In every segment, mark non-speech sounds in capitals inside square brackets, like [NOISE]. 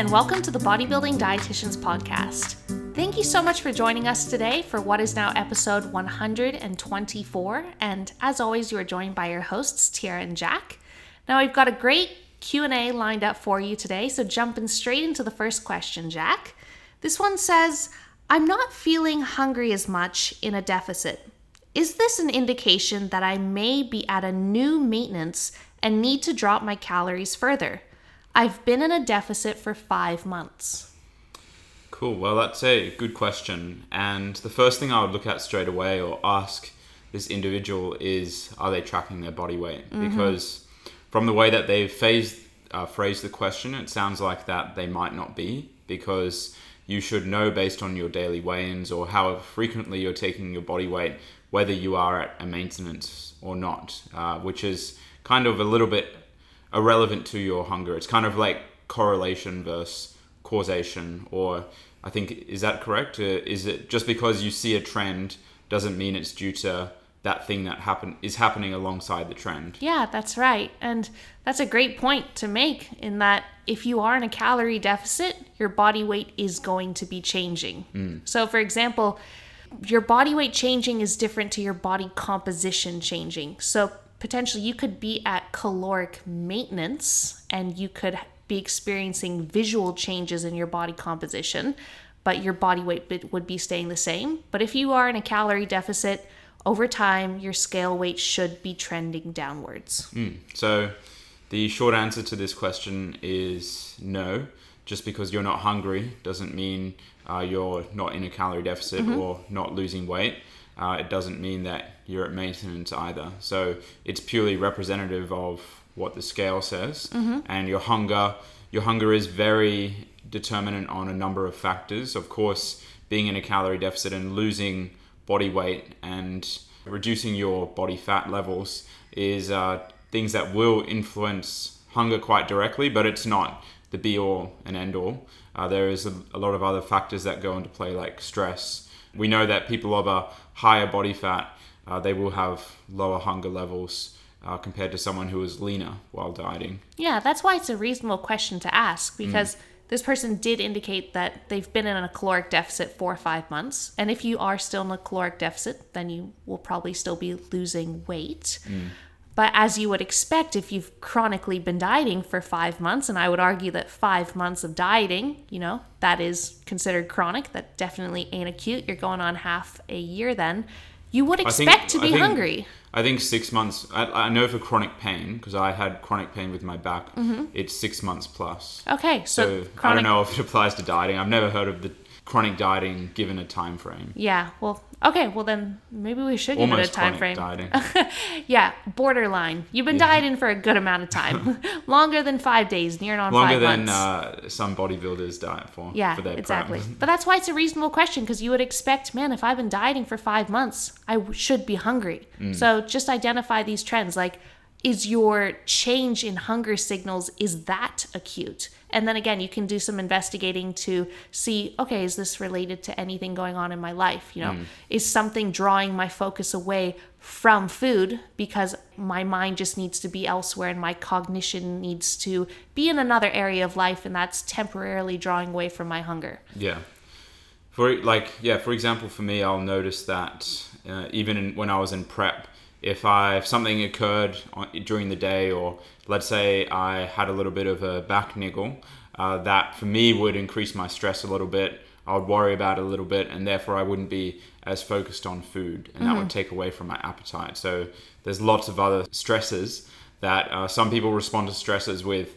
and welcome to the Bodybuilding Dietitians Podcast. Thank you so much for joining us today for what is now episode 124. And as always, you are joined by your hosts, Tyarra and Jack. Now, we've got a great Q&A lined up for you today, so jumping straight into the first question, Jack. This one says, I'm not feeling hungry as much in a deficit. Is this an indication that I may be at a new maintenance and need to drop my calories further? I've been in a deficit for five months. Cool. Well, that's a good question. And the first thing I would look at straight away or ask this individual is are they tracking their body weight? Mm-hmm. Because from the way that they've phased, uh, phrased the question, it sounds like that they might not be because you should know based on your daily weigh-ins or how frequently you're taking your body weight whether you are at a maintenance or not, uh, which is kind of a little bit irrelevant to your hunger. It's kind of like correlation versus causation, or I think is that correct? Uh, is it just because you see a trend doesn't mean it's due to that thing that happen is happening alongside the trend. Yeah, that's right. And that's a great point to make in that if you are in a calorie deficit, your body weight is going to be changing. Mm. So for example, your body weight changing is different to your body composition changing. So potentially you could be at caloric maintenance and you could be experiencing visual changes in your body composition, but your body weight would be staying the same. But if you are in a calorie deficit, over time, your scale weight should be trending downwards. Mm. So, the short answer to this question is no. Just because you're not hungry doesn't mean uh, you're not in a calorie deficit mm-hmm. or not losing weight. Uh, it doesn't mean that you're at maintenance either. So it's purely representative of what the scale says, mm-hmm. and your hunger. Your hunger is very determinant on a number of factors. Of course, being in a calorie deficit and losing body weight and reducing your body fat levels is uh, things that will influence hunger quite directly, but it's not the be all and end all. Uh, there is a, a, lot of other factors that go into play, like stress. We know that people of a higher body fat, uh, they will have lower hunger levels uh, compared to someone who is leaner while dieting. Yeah, that's why it's a reasonable question to ask because. Mm. This person did indicate that they've been in a caloric deficit for five months. And if you are still in a caloric deficit, then you will probably still be losing weight. Mm. But as you would expect, if you've chronically been dieting for five months, and I would argue that five months of dieting, you know, that is considered chronic, that definitely ain't acute. You're going on half a year then. You would expect think, to be I think, hungry. I think six months, I, I know for chronic pain, because I had chronic pain with my back, mm-hmm. it's six months plus. Okay, so, so chronic... I don't know if it applies to dieting. I've never heard of the chronic dieting given a time frame. Yeah, well, okay, well then maybe we should give Almost it a time frame. Dieting. [LAUGHS] yeah, borderline. You've been yeah. dieting for a good amount of time, [LAUGHS] longer than five days, near on longer five than months. Uh, some bodybuilders diet for. Yeah, for exactly. but that's why it's a reasonable question because you would expect, man, if I've been dieting for five months, I w- should be hungry. Mm. So just identify these trends, like is your change in hunger signals is that acute and then again you can do some investigating to see okay is this related to anything going on in my life you know? Mm. is something drawing my focus away from food because my mind just needs to be elsewhere and my cognition needs to be in another area of life and that's temporarily drawing away from my hunger. Yeah. For like yeah for example for me i'll notice that uh, even in, when i was in prep if I if something occurred during the day, or let's say I had a little bit of a back niggle, uh, that for me would increase my stress a little bit. I would worry about it a little bit, and therefore I wouldn't be as focused on food, and mm-hmm. that would mm-hmm. take away from my appetite. So there's lots of other stresses that uh, some people respond to stresses with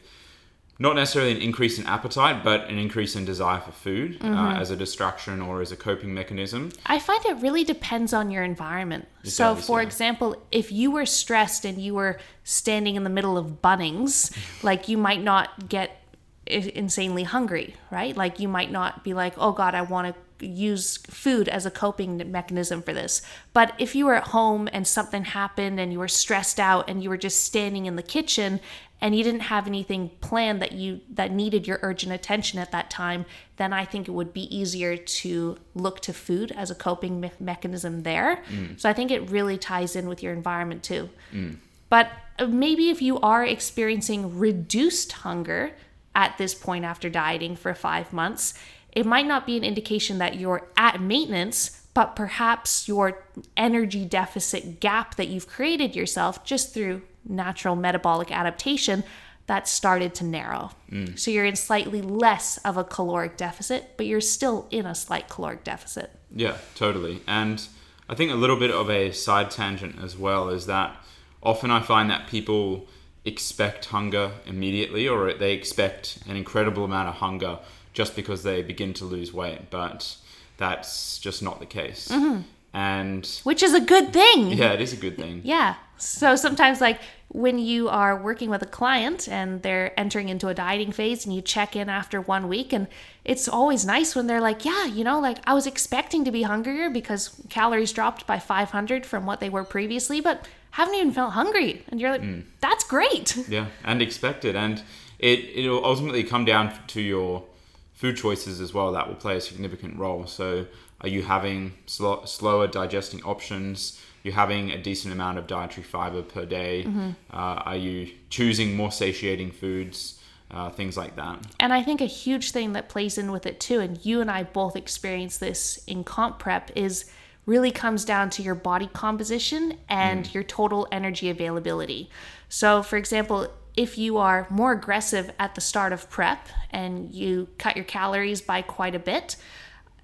not necessarily an increase in appetite, but an increase in desire for food uh, mm-hmm. uh, as a distraction or as a coping mechanism. I find it really depends on your environment. It so, does, for yeah. example, if you were stressed and you were standing in the middle of Bunnings, [LAUGHS] like you might not get insanely hungry, right? Like you might not be like, oh God, I want to use food as a coping mechanism for this. But if you were at home and something happened and you were stressed out and you were just standing in the kitchen and you didn't have anything planned that you that needed your urgent attention at that time then i think it would be easier to look to food as a coping me- mechanism there mm. so i think it really ties in with your environment too mm. but uh, maybe if you are experiencing reduced hunger at this point after dieting for five months, it might not be an indication that you're at maintenance, but perhaps your energy deficit gap that you've created yourself just through natural metabolic adaptation that started to narrow. Mm. So you're in slightly less of a caloric deficit, but you're still in a slight caloric deficit. Yeah, totally. And I think a little bit of a side tangent as well is that often I find that people expect hunger immediately or they expect an incredible amount of hunger just because they begin to lose weight, but that's just not the case. Mm-hmm. And which is a good thing. Yeah, it is a good thing. Yeah. So sometimes like when you are working with a client and they're entering into a dieting phase and you check in after one week and it's always nice when they're like, yeah, you know, like I was expecting to be hungrier because calories dropped by 500 from what they were previously, but haven't even felt hungry. And you're like, mm. that's great. Yeah, and expected. And it, it'll ultimately come down to your food choices as well that will play a significant role. So, are you having sl- slower digesting options? You're having a decent amount of dietary fiber per day. Mm-hmm. Uh, are you choosing more satiating foods? Uh, things like that. And I think a huge thing that plays in with it too, and you and I both experience this in comp prep, is really comes down to your body composition and mm. your total energy availability. So, for example, if you are more aggressive at the start of prep and you cut your calories by quite a bit,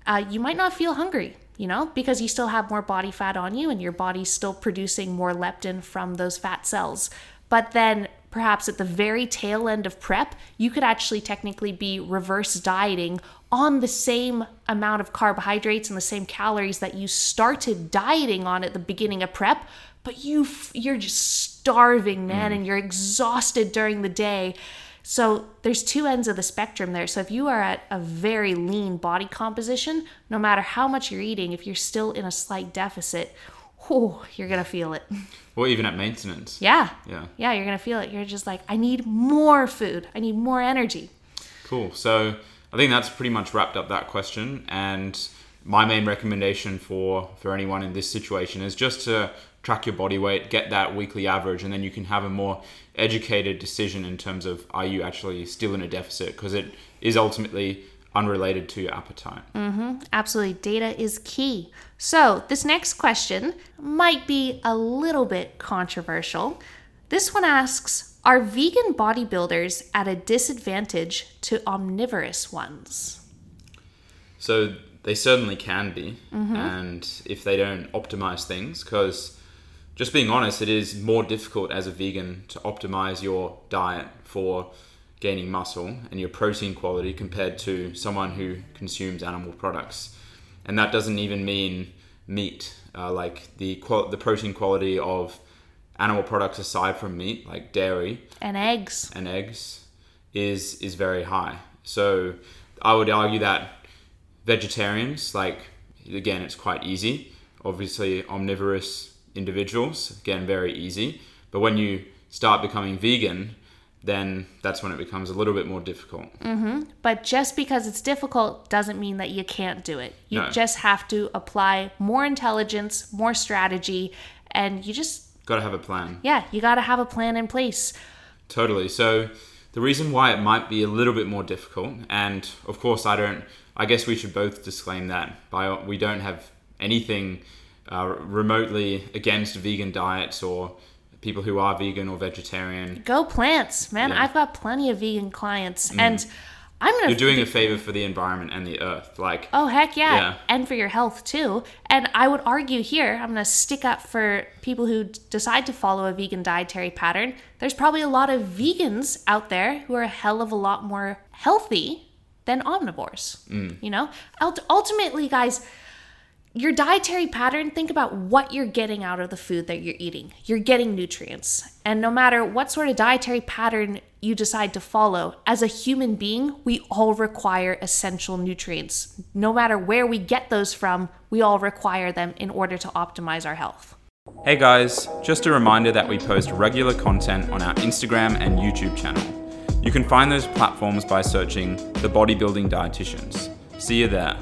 uh, you might not feel hungry, you know, because you still have more body fat on you and your body's still producing more leptin from those fat cells. But then perhaps at the very tail end of prep, you could actually technically be reverse dieting on the same amount of carbohydrates and the same calories that you started dieting on at the beginning of prep, but you you're just starving, man, mm. and you're exhausted during the day. So there's two ends of the spectrum there. So if you are at a very lean body composition, no matter how much you're eating, if you're still in a slight deficit, oh, you're gonna feel it. Or even at maintenance. Yeah. Yeah. Yeah, you're gonna feel it. You're just like, I need more food. I need more energy. Cool. So I think that's pretty much wrapped up that question. And my main recommendation for for anyone in this situation is just to track your body weight, get that weekly average, and then you can have a more educated decision in terms of are you actually still in a deficit because it is ultimately unrelated to your appetite. Mm-hmm. Absolutely. Data is key. So, this next question might be a little bit controversial. This one asks Are vegan bodybuilders at a disadvantage to omnivorous ones? So, they certainly can be. Mm-hmm. And if they don't optimize things, because just being honest, it is more difficult as a vegan to optimize your diet for gaining muscle and your protein quality compared to someone who consumes animal products. And that doesn't even mean meat, uh, like the qual- the protein quality of animal products aside from meat, like dairy and eggs, and eggs, is is very high. So I would argue that vegetarians, like again, it's quite easy. Obviously, omnivorous individuals, again, very easy. But when you start becoming vegan, then that's when it becomes a little bit more difficult. Mm-hmm. But just because it's difficult doesn't mean that you can't do it. You no. just have to apply more intelligence, more strategy, and you just got to have a plan. Yeah, you got to have a plan in place. Totally. So the reason why it might be a little bit more difficult, and of course, I don't. I guess we should both disclaim that by we don't have anything uh, remotely against vegan diets or people who are vegan or vegetarian. Go plants, man. Yeah. I've got plenty of vegan clients mm. and I'm gonna You're doing a favor for the environment and the earth. Like Oh heck yeah. yeah. And for your health too. And I would argue here, I'm gonna stick up for people who decide to follow a vegan dietary pattern. There's probably a lot of vegans out there who are a hell of a lot more healthy than omnivores. Mm. You know? Ultimately, guys, your dietary pattern, think about what you're getting out of the food that you're eating. You're getting nutrients. And no matter what sort of dietary pattern you decide to follow, as a human being, we all require essential nutrients. No matter where we get those from, we all require them in order to optimize our health. Hey guys, just a reminder that we post regular content on our Instagram and YouTube channel. You can find those platforms by searching The Bodybuilding Dietitians. See you there.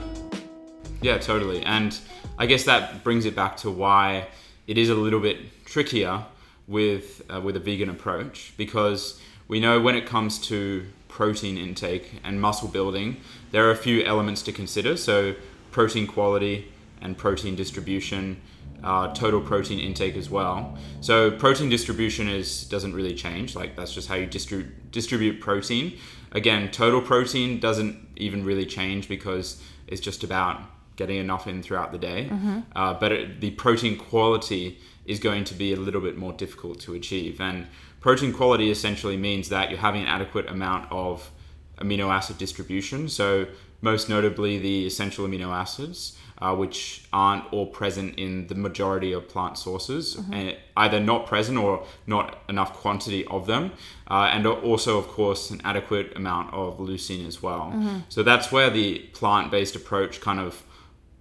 Yeah, totally. And I guess that brings it back to why it is a little bit trickier with uh, with a vegan approach because we know when it comes to protein intake and muscle building, there are a few elements to consider. So, protein quality and protein distribution, uh, total protein intake as well. So, protein distribution is doesn't really change. Like that's just how you distri- distribute protein. Again, total protein doesn't even really change because it's just about getting enough in throughout the day. Mm-hmm. Uh, but it, the protein quality is going to be a little bit more difficult to achieve. And protein quality essentially means that you're having an adequate amount of amino acid distribution. So, most notably, the essential amino acids. Uh, which aren't all present in the majority of plant sources, and either not present or not enough quantity of them, uh, and also, of course, an adequate amount of leucine as well. So that's where the plant-based approach kind of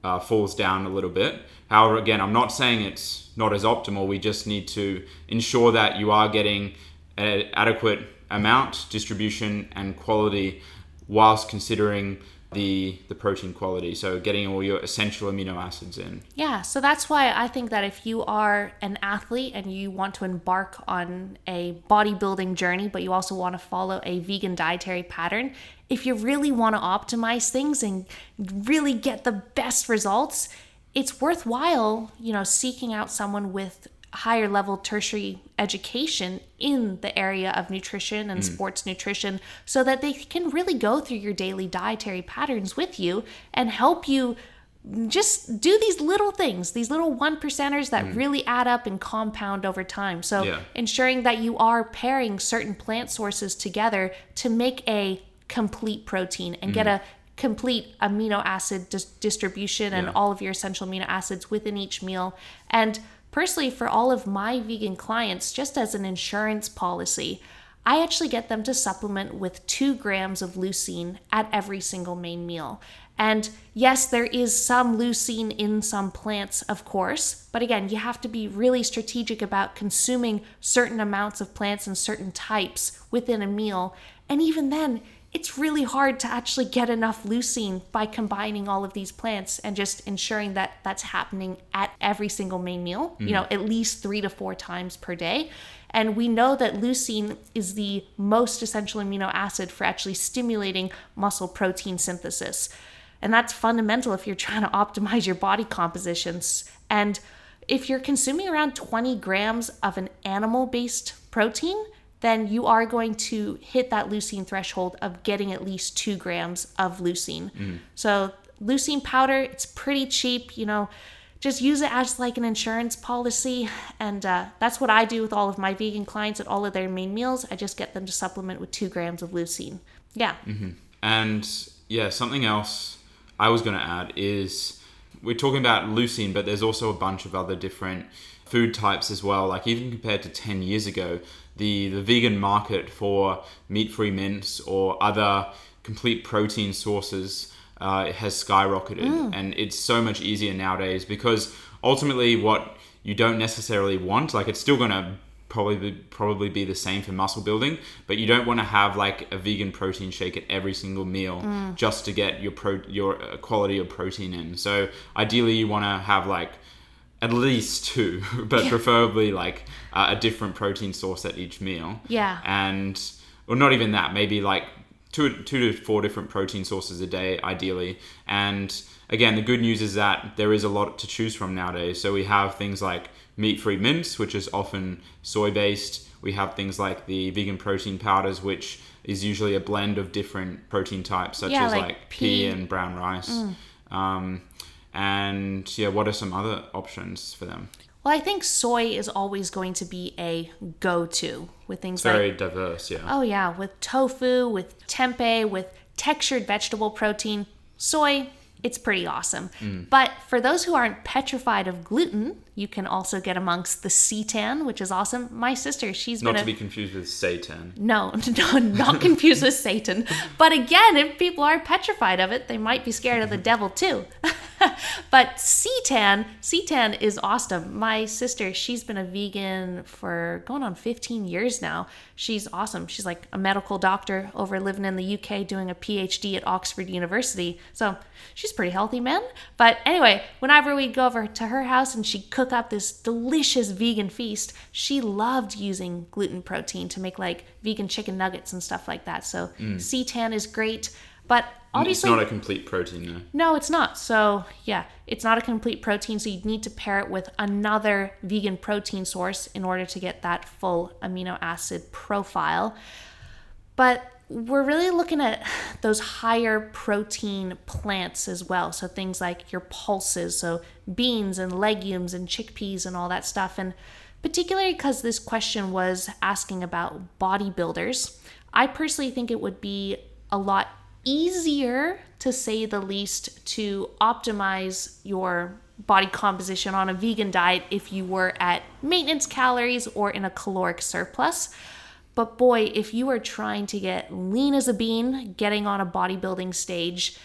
uh, falls down a little bit. However, again, I'm not saying it's not as optimal. We just need to ensure that you are getting an adequate amount, distribution, and quality whilst considering the the protein quality. So getting all your essential amino acids in. Yeah, so that's why I think that if you are an athlete and you want to embark on a bodybuilding journey, but you also want to follow a vegan dietary pattern, if you really want to optimize things and really get the best results, it's worthwhile, you know, seeking out someone with higher level tertiary education in the area of nutrition and mm. sports nutrition so that they can really go through your daily dietary patterns with you and help you just do these little things, these little one percenters that mm. really add up and compound over time. So, Yeah. ensuring that you are pairing certain plant sources together to make a complete protein and get mm. a complete amino acid dis- distribution and Yeah. all of your essential amino acids within each meal. And personally, for all of my vegan clients, just as an insurance policy, I actually get them to supplement with two grams of leucine at every single main meal. And yes, there is some leucine in some plants, of course, but again, you have to be really strategic about consuming certain amounts of plants and certain types within a meal. And even then, it's really hard to actually get enough leucine by combining all of these plants and just ensuring that that's happening at every single main meal, you know, mm-hmm. at least three to four times per day. And we know that leucine is the most essential amino acid for actually stimulating muscle protein synthesis. And that's fundamental if you're trying to optimize your body compositions. And if you're consuming around 20 grams of an animal based protein, then you are going to hit that leucine threshold of getting at least two grams of leucine. So, leucine powder, it's pretty cheap, you know. Just use it as like an insurance policy, and uh, that's what I do with all of my vegan clients at all of their main meals. I just get them to supplement with two grams of leucine. Yeah, And yeah, something else I was going to add is we're talking about leucine, but there's also a bunch of other different food types as well. Like even compared to 10 years ago, the, the vegan market for meat-free mince or other complete protein sources uh, has skyrocketed, and it's so much easier nowadays because ultimately, what you don't necessarily want, like it's still gonna probably be, probably be the same for muscle building, but you don't want to have like a vegan protein shake at every single meal just to get your pro your uh, quality of protein in. So ideally, you want to have like at least two, [LAUGHS] but preferably like uh, a different protein source at each meal. Yeah. and or not even that, maybe like two two to four different protein sources a day, ideally. And again, the good news is that there is a lot to choose from nowadays. So we have things like meat-free mince, which is often soy-based. We have things like the vegan protein powders, which is usually a blend of different protein types, such Yeah, as like like, pea. pea and brown rice. Um, and yeah, what are some other options for them? Well, I think soy is always going to be a go to with things like Very diverse, yeah. Oh yeah, with tofu, with tempeh, with textured vegetable protein, soy, it's pretty awesome. Mm. But for those who aren't petrified of gluten, you can also get amongst the seitan, which is awesome. My sister, she's Not to a be confused with satan. no, [LAUGHS] no, not [LAUGHS] confused with Satan. But again, if people are petrified of it, they might be scared of the devil too. [LAUGHS] [LAUGHS] but Seitan, Seitan is awesome. My sister, she's been a vegan for going on 15 years now. She's awesome. She's like a medical doctor over living in the UK doing a PhD at Oxford University. So she's pretty healthy, man. But anyway, whenever we'd go over to her house and she'd cook up this delicious vegan feast, she loved using gluten protein to make like vegan chicken nuggets and stuff like that. So mm. Is great. But obviously, it's not a complete protein, though. No, it's not. So yeah, it's not a complete protein. So you'd need to pair it with another vegan protein source in order to get that full amino acid profile. But we're really looking at those higher protein plants as well. So things like your pulses, so beans and legumes and chickpeas and all that stuff. And particularly because this question was asking about bodybuilders, I personally think it would be a lot easier, to say the least, to optimize your body composition on a vegan diet if you were at maintenance calories or in a caloric surplus. But boy, if you are trying to get lean as a bean, getting on a bodybuilding stage,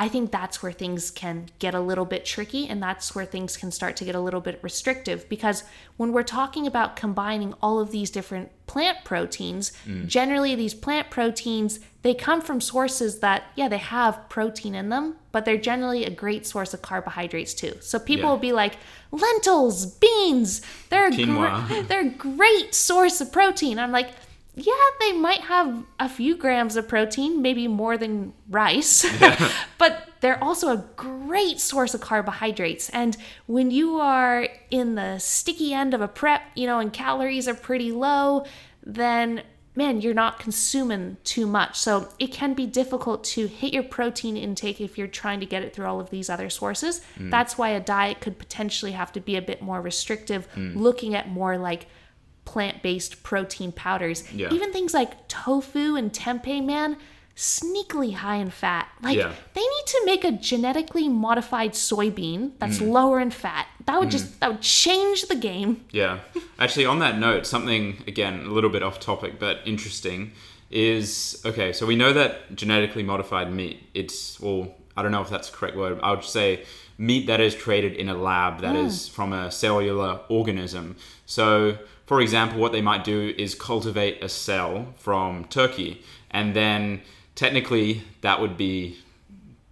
I think that's where things can get a little bit tricky and that's where things can start to get a little bit restrictive because when we're talking about combining all of these different plant proteins, mm. generally these plant proteins they come from sources that yeah, they have protein in them, but they're generally a great source of carbohydrates too. So people yeah. will be like lentils, beans, they're gr- they're a great source of protein. I'm like yeah, they might have a few grams of protein, maybe more than rice, yeah. [LAUGHS] but they're also a great source of carbohydrates. And when you are in the sticky end of a prep, you know, and calories are pretty low, then man, you're not consuming too much. So it can be difficult to hit your protein intake if you're trying to get it through all of these other sources. Mm. That's why a diet could potentially have to be a bit more restrictive, mm. looking at more like plant based protein powders. Yeah. Even things like tofu and tempeh, man, sneakily high in fat. Like yeah. they need to make a genetically modified soybean that's mm. lower in fat. That would mm. just that would change the game. Yeah. Actually on that note, something again a little bit off topic but interesting is okay, so we know that genetically modified meat, it's well, I don't know if that's the correct word. I would say meat that is created in a lab that mm. is from a cellular organism. So for example, what they might do is cultivate a cell from turkey, and then technically that would be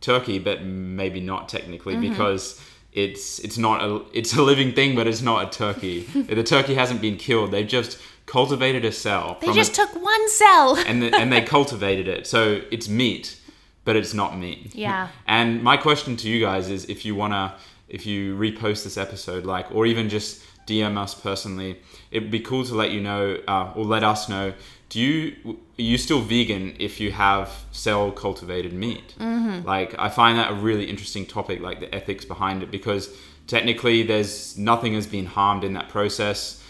turkey, but maybe not technically mm-hmm. because it's it's not a it's a living thing, but it's not a turkey. [LAUGHS] the turkey hasn't been killed. They just cultivated a cell. They just a, took one cell [LAUGHS] and the, and they cultivated it, so it's meat, but it's not meat. Yeah. [LAUGHS] And my question to you guys is, if you wanna, if you repost this episode, like, or even just DM us personally. It would be cool to let you know uh, or let us know. Do you are you still vegan if you have cell cultivated meat? Mm-hmm. Like I find that a really interesting topic, like the ethics behind it, because technically there's nothing has been harmed in that process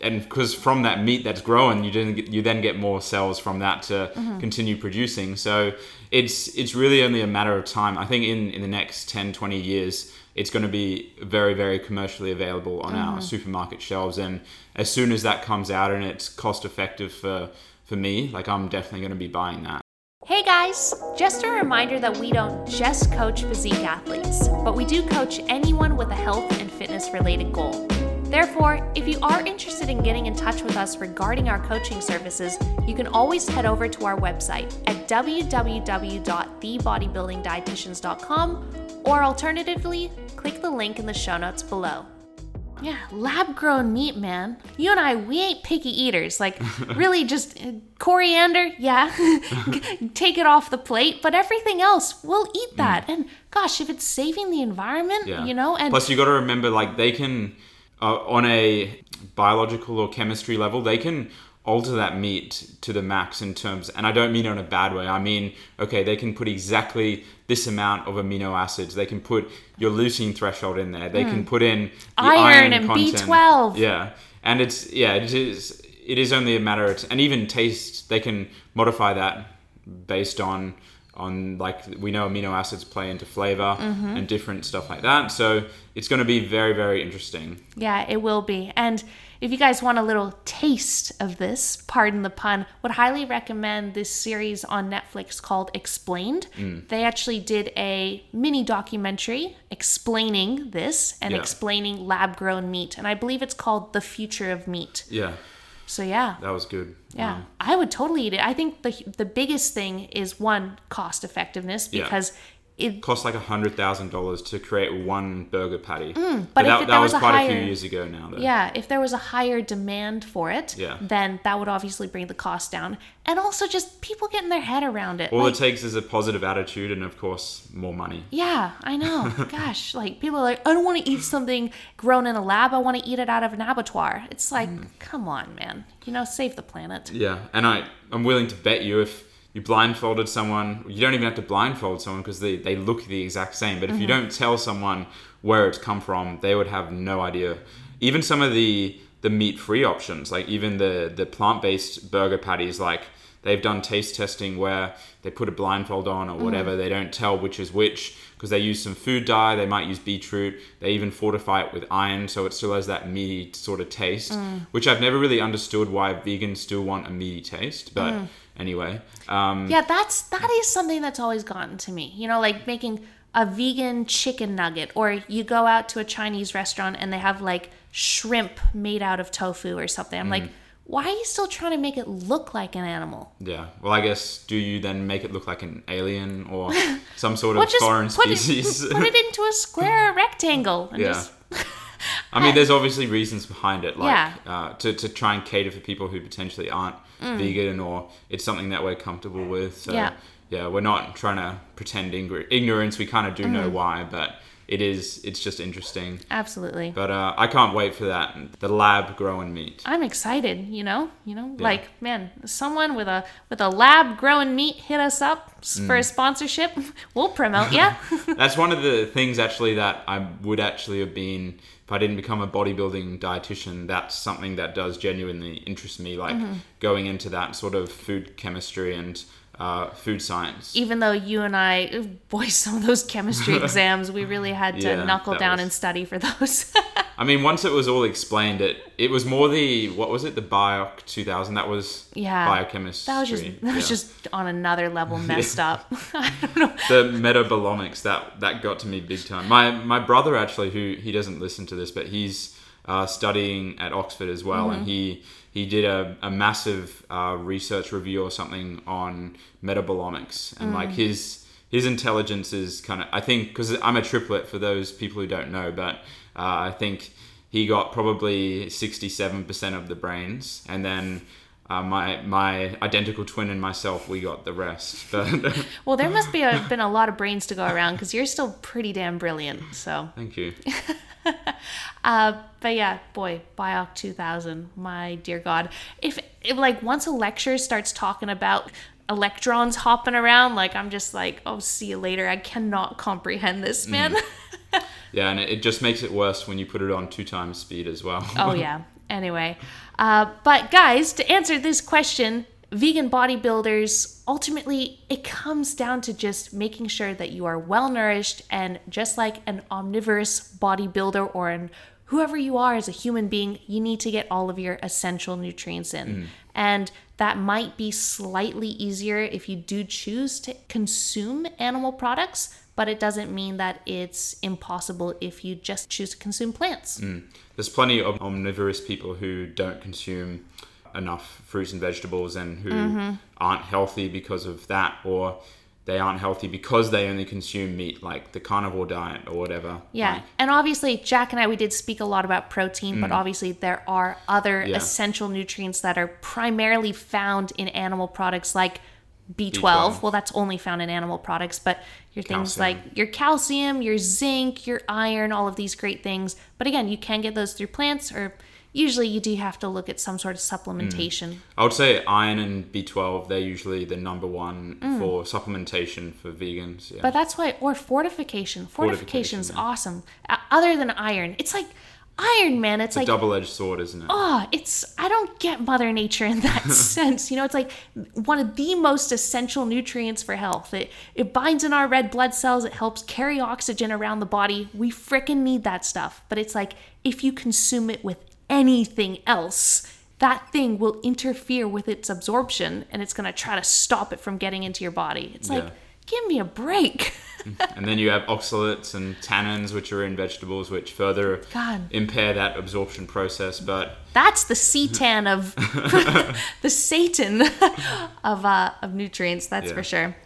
and because from that meat that's grown you then get, you then get more cells from that to mm-hmm. continue producing so it's it's really only a matter of time i think in in the next 10 20 years it's going to be very very commercially available on mm-hmm. our supermarket shelves and as soon as that comes out and it's cost effective for for me like i'm definitely going to be buying that Hey guys! Just a reminder that we don't just coach physique athletes, but we do coach anyone with a health and fitness related goal. Therefore, if you are interested in getting in touch with us regarding our coaching services, you can always head over to our website at www.thebodybuildingdietitians.com or alternatively, click the link in the show notes below. Yeah, lab grown meat, man. You and I, we ain't picky eaters. Like, [LAUGHS] really, just uh, coriander, yeah, [LAUGHS] take it off the plate. But everything else, we'll eat that. Mm. And gosh, if it's saving the environment, yeah. you know, and plus you got to remember, like, they can, uh, on a biological or chemistry level, they can alter that meat to the max in terms and I don't mean it in a bad way. I mean, okay, they can put exactly this amount of amino acids. They can put your leucine threshold in there. They mm. can put in iron, iron, and content. B12. Yeah. And it's yeah, it is it is only a matter of and even taste they can modify that based on on like we know amino acids play into flavor Mm-hmm. and different stuff like that. So it's going to be very very interesting. Yeah, it will be. And if you guys want a little taste of this, pardon the pun, would highly recommend this series on Netflix called Explained. Mm. They actually did a mini documentary explaining this and Yeah. explaining lab grown meat. And I believe it's called The Future of Meat. Yeah, So yeah. that was good. Yeah, Um, I would totally eat it. I think the the biggest thing is one cost effectiveness Yeah. It cost like a hundred thousand dollars to create one burger patty. but, Mm, but if that, it- that was, was a quite a few years ago now. Though. Yeah, if there was a higher demand for it, Yeah. then that would obviously bring the cost down. And also just people getting their head around it. All Like, it takes is a positive attitude and, of course, more money. yeah, I know. [LAUGHS] Gosh, like people are like, I don't want to eat something grown in a lab. I want to eat it out of an abattoir. It's like, Mm. come on, man. You know, save the planet. Yeah, and I, I'm willing to bet you if you blindfolded someone, you don't even have to blindfold someone because they, they look the exact same. But if you Mm-hmm. don't tell someone where it's come from, they would have no idea. Even some of the the meat free options, like even the the plant based burger patties, like they've done taste testing where they put a blindfold on or whatever. They don't tell which is which because they use some food dye. They might use beetroot. They even fortify it with iron, so it still has that meaty sort of taste, which I've never really understood why vegans still want a meaty taste. But anyway, um, Yeah, that's that is something that's always gotten to me. You know, like making a vegan chicken nugget, or you go out to a Chinese restaurant and they have like shrimp made out of tofu or something. I'm Mm. like, why are you still trying to make it look like an animal? yeah. Well, I guess do you then make it look like an alien or [LAUGHS] some sort of foreign put species? it [LAUGHS] put it into a square [LAUGHS] rectangle and Yeah. just I mean, there's obviously reasons behind it, like Yeah. uh, to, to try and cater for people who potentially aren't vegan or it's something that we're comfortable with. So, Mm. Yeah. yeah, we're not trying to pretend ignorance. We kind of do know Mm-hmm. why, but it is it's just interesting. absolutely. But uh, I can't wait for that. The lab growing meat. I'm excited, you know, you know, like man, someone with a with a lab growing meat hit us up s- for Mm. a sponsorship. [LAUGHS] We'll promote ya. [LAUGHS] [LAUGHS] That's one of the things actually that I would actually have been if I didn't become a bodybuilding dietitian. That's something that does genuinely interest me, like Mm-hmm. going into that sort of food chemistry and uh, food science. even though you and I, boy, [LAUGHS] some of those chemistry [LAUGHS] exams, we really had to Yeah, knuckle down was- and study for those. [LAUGHS] I mean, once it was all explained, it it was more the what was it the Bioc 2000? That was Yeah. biochemistry. that was just that was just on another level messed up. I don't know. the metabolomics that that got to me big time. My my brother actually, who he doesn't listen to this, but he's uh, studying at Oxford as well, and he he did a, a massive uh, research review or something on metabolomics, and like his his intelligence is kind of I think because I'm a triplet for those people who don't know, but uh, I think he got probably 67% of the brains, and then. Uh, my my identical twin and myself, we got the rest. [LAUGHS] But [LAUGHS] Well, there must be a, been a lot of brains to go around because you're still pretty damn brilliant. So, thank you. [LAUGHS] uh, but yeah, boy, Bioc 2000, my dear God. If, if like once a lecturer starts talking about electrons hopping around, like I'm just like, oh, see you later. I cannot comprehend this, man. Yeah, and it, it just makes it worse when you put it on two times speed as well. oh yeah anyway uh, but guys to answer this question vegan bodybuilders ultimately it comes down to just making sure that you are well nourished and just like an omnivorous bodybuilder or an whoever you are as a human being you need to get all of your essential nutrients in. And that might be slightly easier if you do choose to consume animal products but it doesn't mean that it's impossible if you just choose to consume plants There's plenty of omnivorous people who don't consume enough fruits and vegetables and who Mm-hmm. aren't healthy because of that, or they aren't healthy because they only consume meat, like the carnivore diet or whatever. Yeah. Like, And obviously, Jack and I, we did speak a lot about protein, but obviously, there are other Mm. Yeah. essential nutrients that are primarily found in animal products like B12. B12. Well, that's only found in animal products, but your things Calcium. like your calcium, your zinc, your iron, all of these great things. But again, you can get those through plants, or usually you do have to look at some sort of supplementation. I would say iron and B12, they're usually the number one Mm. for supplementation for vegans. Yeah. But that's why, or fortification. Fortification's Fortification, yeah. awesome. Other than iron, it's like Iron Man, it's, a like double-edged sword, isn't it? oh, it's I don't get Mother Nature in that [LAUGHS] sense. You know, it's like one of the most essential nutrients for health. It it binds in our red blood cells. It helps carry oxygen around the body. We freaking need that stuff. But it's like if you consume it with anything else, that thing will interfere with its absorption, and it's gonna try to stop it from getting into your body. It's like, Yeah. Give me a break. [LAUGHS] And then you have oxalates and tannins, which are in vegetables, which further God. impair that absorption process. But That's the seitan of [LAUGHS] [LAUGHS] the Satan of uh, of nutrients. That's Yeah. for sure.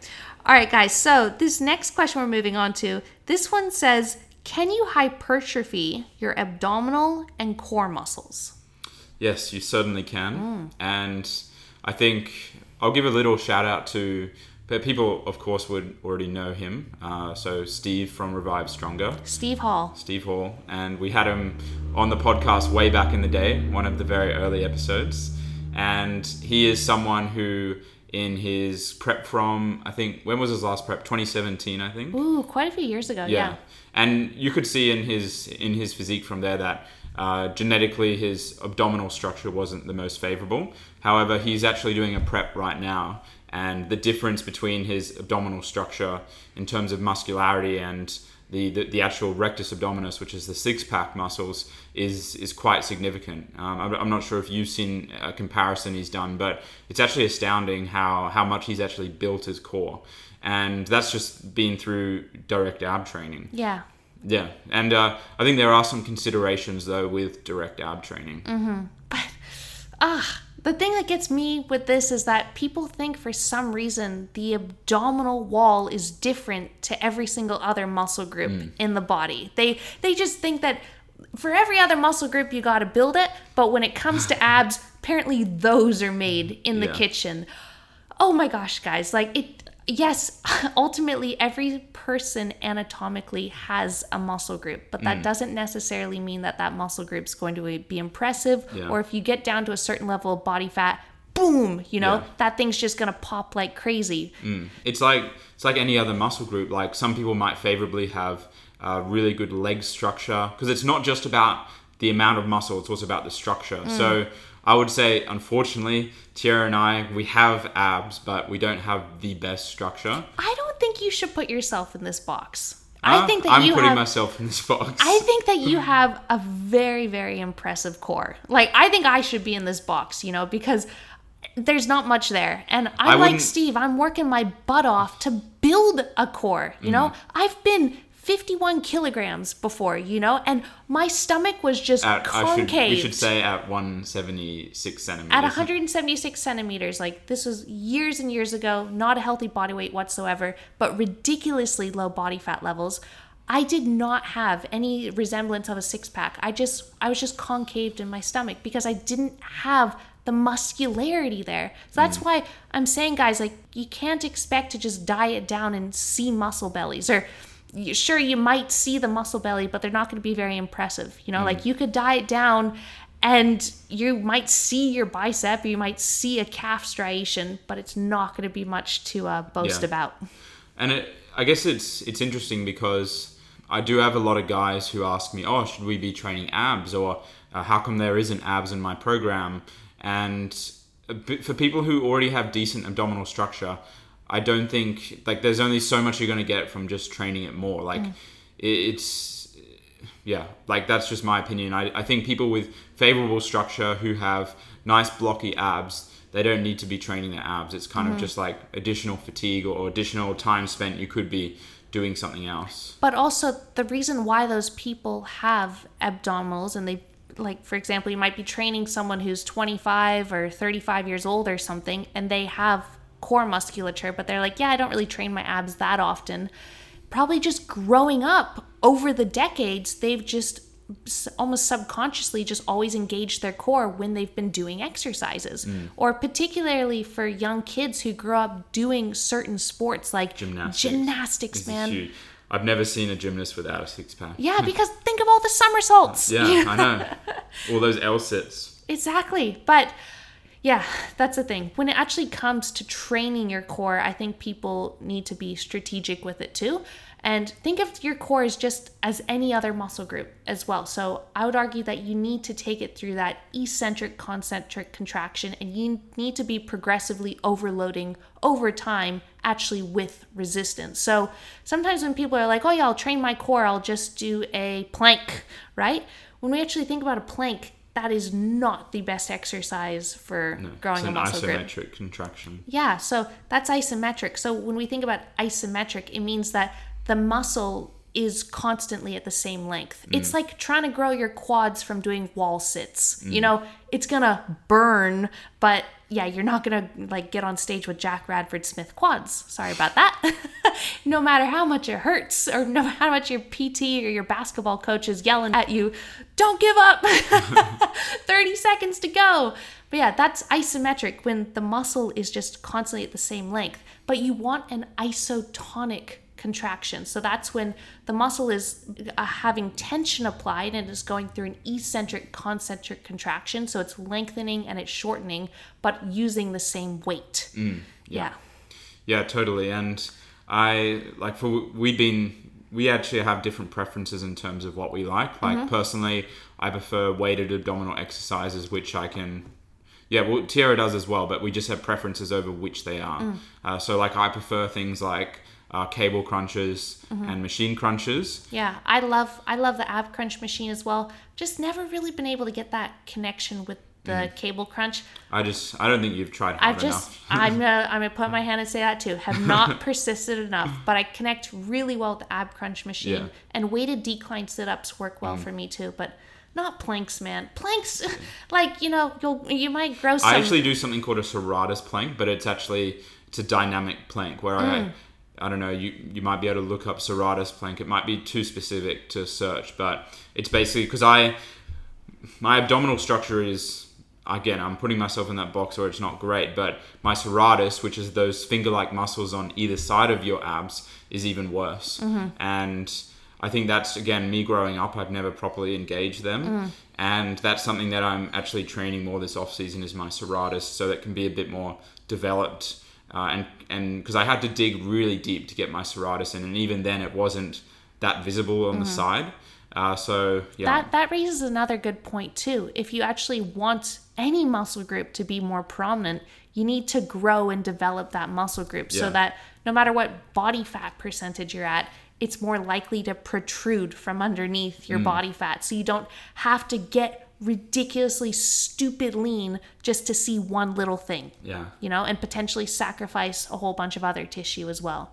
All right, guys. So this next question we're moving on to. This one says, "Can you hypertrophy your abdominal and core muscles?" Yes, you certainly can. Mm. And I think I'll give a little shout out to, but people, of course, would already know him. Uh, so, Steve from Revive Stronger, Steve Hall. Steve Hall. And we had him on the podcast way back in the day, one of the very early episodes. And he is someone who, in his prep from, I think, when was his last prep? 2017, I think. Ooh, quite a few years ago. Yeah. And you could see in his in his physique from there that uh, genetically his abdominal structure wasn't the most favorable. However, he's actually doing a prep right now, and the difference between his abdominal structure in terms of muscularity and the, the, the actual rectus abdominis, which is the six pack muscles, is is quite significant. Um, I'm, I'm not sure if you've seen a comparison he's done, but it's actually astounding how how much he's actually built his core, and that's just been through direct ab training. Yeah. Yeah, and uh, I think there are some considerations though with direct ab training. Mm-hmm. But ah, the thing that gets me with this is that people think for some reason the abdominal wall is different to every single other muscle group Mm. in the body. They they just think that for every other muscle group you got to build it, but when it comes to [LAUGHS] abs, apparently those are made in the Yeah. kitchen. Oh my gosh, guys, like it yes, [LAUGHS] ultimately every person anatomically has a muscle group, but Mm. that doesn't necessarily mean that that muscle group's going to be impressive Yeah. or if you get down to a certain level of body fat, boom, you know, Yeah. that thing's just going to pop like crazy. It's like it's like any other muscle group. Like some people might favorably have uh, really good leg structure because it's not just about the amount of muscle; it's also about the structure. So I would say, unfortunately, Tyarra and I we have abs, but we don't have the best structure. I don't think you should put yourself in this box. I Uh, think that I'm you putting have myself in this box. I think that you have a very, very impressive core. Like, I think I should be in this box, you know, because there's not much there. And I'm I like Steve, I'm working my butt off to build a core, you know? Mm-hmm. I've been 51 kilograms before, you know, and my stomach was just at, I should, concave. we should say at 176 centimeters. at 176 centimeters, like this was years and years ago, not a healthy body weight whatsoever, but ridiculously low body fat levels. I did not have any resemblance of a six pack. I just, I was just concaved in my stomach because I didn't have the muscularity there. So that's mm. why I'm saying, guys, like you can't expect to just diet down and see muscle bellies or. Sure, you might see the muscle belly, but they're not going to be very impressive. You know, like you could diet down and you might see your bicep, you might see a calf striation, but it's not going to be much to uh, boast Yeah. about. And it, I guess it's it's interesting because I do have a lot of guys who ask me, "Oh, should we be training abs?" or uh, "How come there isn't abs in my program?" And for people who already have decent abdominal structure, I don't think like there's only so much you're going to get from just training it more. Like mm. it, it's yeah, like that's just my opinion. I, I think people with favorable structure who have nice blocky abs, they don't need to be training their abs. It's kind of mm-hmm. just like additional fatigue or, additional time spent. You could be doing something else. But also, the reason why those people have abdominals and they, like, for example, you might be training someone who's 25 or 35 years old or something, and they have core musculature, but they're like, yeah, I don't really train my abs that often. Probably just growing up over the decades, they've just almost subconsciously just always engaged their core when they've been doing exercises mm. or particularly for young kids who grow up doing certain sports like Gymnastics. gymnastics This man. I've never seen a gymnast without a six pack. yeah, [LAUGHS] because think of all the somersaults. Yeah, I know. [LAUGHS] All those L sits. Exactly. But yeah, that's the thing. When it actually comes to training your core, I think people need to be strategic with it too. And think of your core as just as any other muscle group as well. So I would argue that you need to take it through that eccentric concentric contraction and you need to be progressively overloading over time, actually with resistance. So sometimes when people are like, oh yeah, I'll train my core, I'll just do a plank, right? When we actually think about a plank, that is not the best exercise for no, growing a muscle isometric contraction. Yeah, so that's isometric. So when we think about isometric, it means that the muscle is constantly at the same length. Mm. It's like trying to grow your quads from doing wall sits. Mm. You know, it's gonna burn, but yeah, you're not gonna like get on stage with Jack Radford Smith quads. Sorry about that. [LAUGHS] no matter how much it hurts, or no matter how much your PT or your basketball coach is yelling at you, don't give up. [LAUGHS] 30 seconds to go. But yeah, that's isometric when the muscle is just constantly at the same length. But you want an isotonic contraction. So that's when the muscle is uh, having tension applied and is going through an eccentric concentric contraction. So it's lengthening and it's shortening, but using the same weight. Mm, yeah. yeah. Yeah, totally. And I like for we've been we actually have different preferences in terms of what we like. Like mm-hmm. personally, I prefer weighted abdominal exercises, which I can yeah, well, Tyarra does as well, but we just have preferences over which they are. Mm. Uh, so, like, I prefer things like uh, cable crunches mm-hmm. and machine crunches. Yeah, I love I love the ab crunch machine as well. Just never really been able to get that connection with the mm. cable crunch. I just I don't think you've tried hard I've just enough. I'm gonna I'm gonna [LAUGHS] put my hand and say that too. Have not [LAUGHS] persisted enough, but I connect really well with the ab crunch machine yeah. and weighted decline sit ups work well mm. for me too. But not planks, man. Planks, [LAUGHS] like you know, you'll you might grow. Some... I actually do something called a serratus plank, but it's actually it's a dynamic plank where mm. I I don't know, you, you might be able to look up serratus plank. It might be too specific to search, but it's basically because I, my abdominal structure is, again, I'm putting myself in that box where it's not great, but my serratus, which is those finger like muscles on either side of your abs, is even worse. Mm-hmm. And I think that's, again, me growing up, I've never properly engaged them. Mm. And that's something that I'm actually training more this off season is my serratus so that can be a bit more developed uh, and and because I had to dig really deep to get my serratus in, and even then it wasn't that visible on mm-hmm. the side. Uh, so yeah, that that raises another good point too. If you actually want any muscle group to be more prominent, you need to grow and develop that muscle group yeah. so that no matter what body fat percentage you're at, it's more likely to protrude from underneath your mm. body fat. So you don't have to get ridiculously stupid lean just to see one little thing. Yeah. You know, and potentially sacrifice a whole bunch of other tissue as well.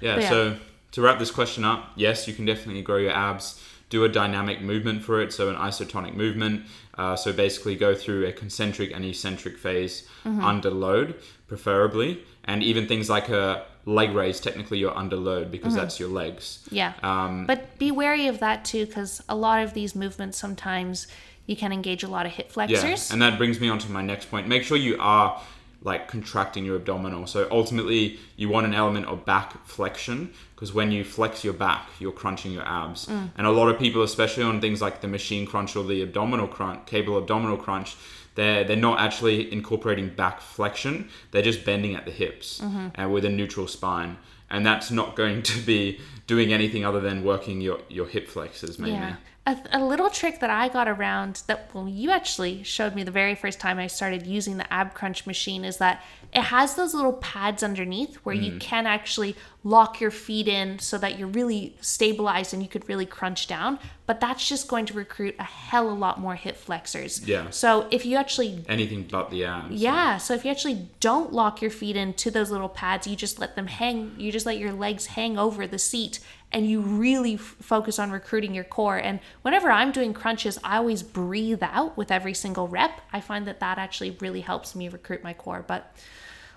Yeah, yeah, so to wrap this question up, yes, you can definitely grow your abs. Do a dynamic movement for it, so an isotonic movement. Uh, so basically, go through a concentric and eccentric phase mm-hmm. under load, preferably, and even things like a leg raise. Technically, you're under load because mm-hmm. that's your legs. Yeah. Um, but be wary of that too, because a lot of these movements sometimes you can engage a lot of hip flexors. Yeah, and that brings me on to my next point. Make sure you are like contracting your abdominal. So ultimately, you want an element of back flexion because when you flex your back, you're crunching your abs. Mm. And a lot of people, especially on things like the machine crunch or the abdominal crunch, cable abdominal crunch, they're they're not actually incorporating back flexion. They're just bending at the hips mm-hmm. and with a neutral spine, and that's not going to be doing anything other than working your your hip flexors mainly. Yeah a, a, little trick that I got around that, well, you actually showed me the very first time I started using the ab crunch machine is that it has those little pads underneath where mm. you can actually lock your feet in so that you're really stabilized and you could really crunch down. But that's just going to recruit a hell a lot more hip flexors. Yeah. So if you actually anything but the abs. Yeah. So if you actually don't lock your feet into those little pads, you just let them hang. You just let your legs hang over the seat and you really f- focus on recruiting your core. And whenever I'm doing crunches, I always breathe out with every single rep. I find that that actually really helps me recruit my core. But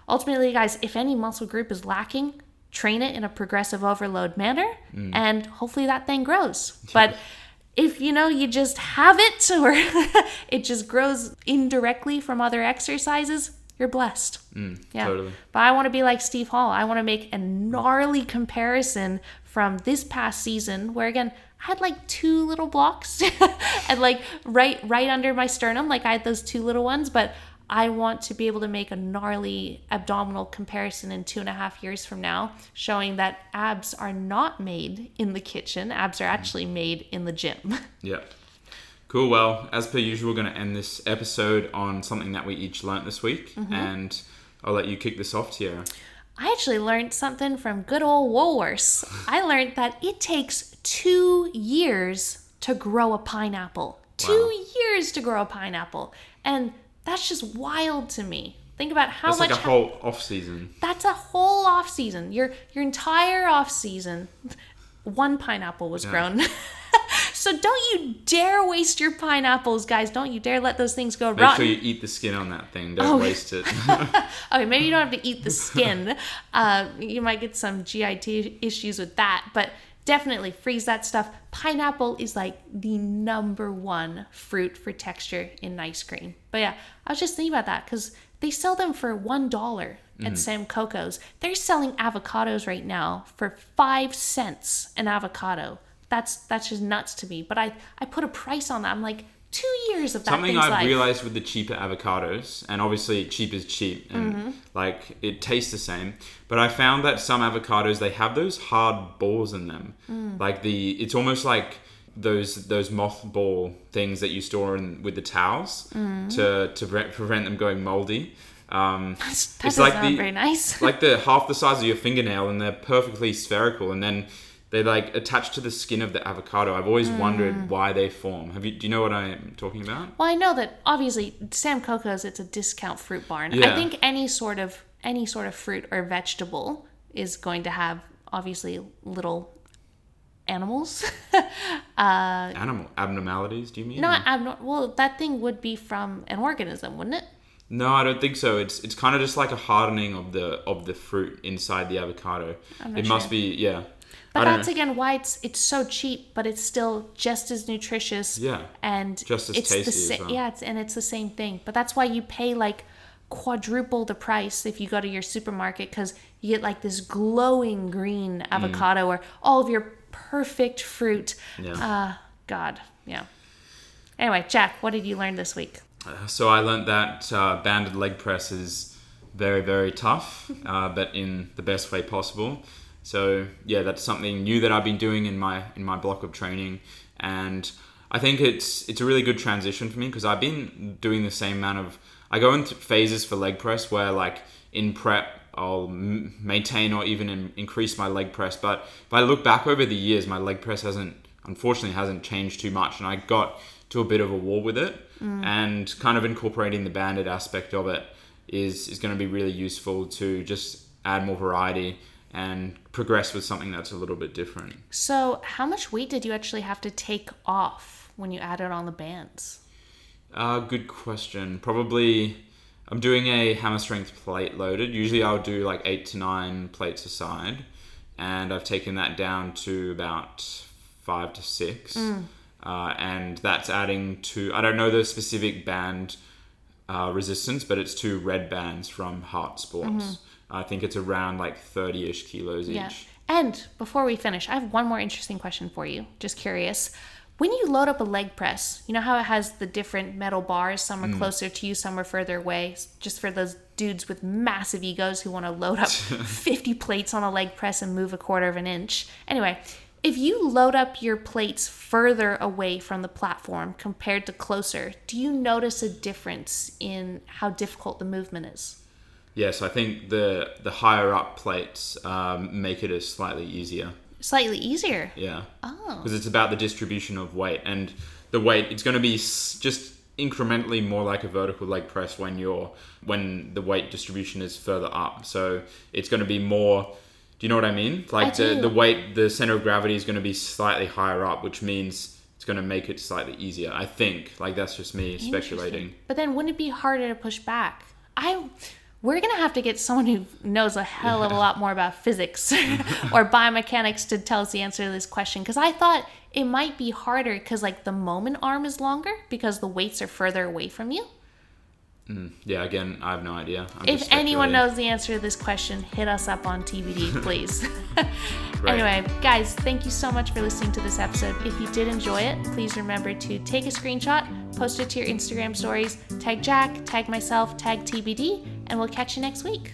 ultimately, guys, if any muscle group is lacking, train it in a progressive overload manner, mm. and hopefully that thing grows. [LAUGHS] But if you know you just have it [LAUGHS] or it just grows indirectly from other exercises, you're blessed. Mm, yeah. Totally. But I want to be like Steve Hall. I want to make a gnarly comparison from this past season where again I had like two little blocks [LAUGHS] and like right right under my sternum like I had those two little ones but I want to be able to make a gnarly abdominal comparison in two and a half years from now, showing that abs are not made in the kitchen. Abs are actually made in the gym. [LAUGHS] Yeah. Cool. Well, as per usual, we're going to end this episode on something that we each learnt this week. Mm-hmm. And I'll let you kick this off, Tyarra. I actually learned something from good old Woolworths. I learned that it takes two years to grow a pineapple. Two years to grow a pineapple. And that's just wild to me. Think about how That's much like a whole off season. that's a whole off season. Your your entire off season, [LAUGHS] one pineapple was grown. [LAUGHS] so don't you dare waste your pineapples, guys. Don't you dare let those things go Make rotten. sure you eat the skin on that thing. Don't Oh. waste it. [LAUGHS] Okay, maybe you don't have to eat the [LAUGHS] skin. uh, you might get some GIT issues with that, but definitely freeze that stuff. Pineapple is like the number one fruit for texture in ice cream. But yeah, I was just thinking about that because they sell them for one dollar at Sam Coco's. They're selling avocados right now for five cents an avocado. That's that's just nuts to me. But I I put a price on that. I'm like two years of that Something I've life. realized with the cheaper avocados, and obviously cheap is cheap, and Mm-hmm. like it tastes the same. But I found that some avocados they have those hard balls in them, Mm. like the it's almost like those those mothball things that you store in with the towels Mm. to to pre- prevent them going moldy. Um, [LAUGHS] that it's like the- very nice. [LAUGHS] like the half the size of your fingernail, and they're perfectly spherical, and then. They like attached to the skin of the avocado. I've always Mm. wondered why they form. Have you? Do you know what I'm talking about? Well, I know that obviously Sam Coco's it's a discount fruit barn. I think any sort of any sort of fruit or vegetable is going to have obviously little animals. [LAUGHS] uh, Animal abnormalities? Do you mean? Not abnormal. Well, that thing would be from an organism, wouldn't it? No, I don't think so. It's it's kind of just like a hardening of the of the fruit inside the avocado. It must be yeah. But that's know. again why it's it's so cheap, but it's still just as nutritious. Yeah. and Just as it's the tasty as well. Yeah, it's, and it's the same thing. But that's why you pay like quadruple the price if you go to your supermarket because you get like this glowing green Mm. avocado or all of your perfect fruit. Yeah. Uh, God, yeah. Anyway, Jack, what did you learn this week? So I learned that uh, banded leg press is very very tough, [LAUGHS] uh, but in the best way possible. So yeah, that's something new that I've been doing in my in my block of training, and I think it's it's a really good transition for me because I've been doing the same amount of. I go into phases for leg press where like in prep I'll m- maintain or even in, increase my leg press, but if I look back over the years, my leg press hasn't unfortunately hasn't changed too much, and I got to a bit of a wall with it, mm. and kind of incorporating the banded aspect of it is is going to be really useful to just add more variety and progress with something that's a little bit different. So, how much weight did you actually have to take off when you added on the bands? Uh, good question. Probably, I'm doing a hammer strength plate loaded. Usually, I'll do like eight to nine plates a side, and I've taken that down to about five to six. Uh, and that's adding to I don't know the specific band uh, resistance, but it's two red bands from Heart Sports. I think it's around like 30 ish kilos Yeah. each. And before we finish, I have one more interesting question for you. Just curious. When you load up a leg press, you know how it has the different metal bars? Some are mm. closer to you, some are further away. Just for those dudes with massive egos who want to load up [LAUGHS] 50 plates on a leg press and move a quarter of an inch. Anyway, if you load up your plates further away from the platform compared to closer, do you notice a difference in how difficult the movement is? Yes, I think the the higher up plates um, make it a slightly easier. Slightly easier. Yeah. Oh. Because it's about the distribution of weight and the weight. It's going to be just incrementally more like a vertical leg press when you're when the weight distribution is further up. So it's going to be more. Do you know what I mean? Like the, do. the weight, the center of gravity is going to be slightly higher up, which means it's going to make it slightly easier. I think. Like that's just me speculating. But then wouldn't it be harder to push back? I we're gonna have to get someone who knows a hell of a lot more about physics [LAUGHS] or biomechanics to tell us the answer to this question. Because I thought it might be harder because like the moment arm is longer because the weights are further away from you. Mm, yeah, again, I have no idea. I'm if anyone knows the answer to this question, hit us up on TBD, [LAUGHS] please. [LAUGHS] anyway, guys, thank you so much for listening to this episode. If you did enjoy it, please remember to take a screenshot, post it to your Instagram stories, tag Jack, tag myself, tag TBD, and we'll catch you next week.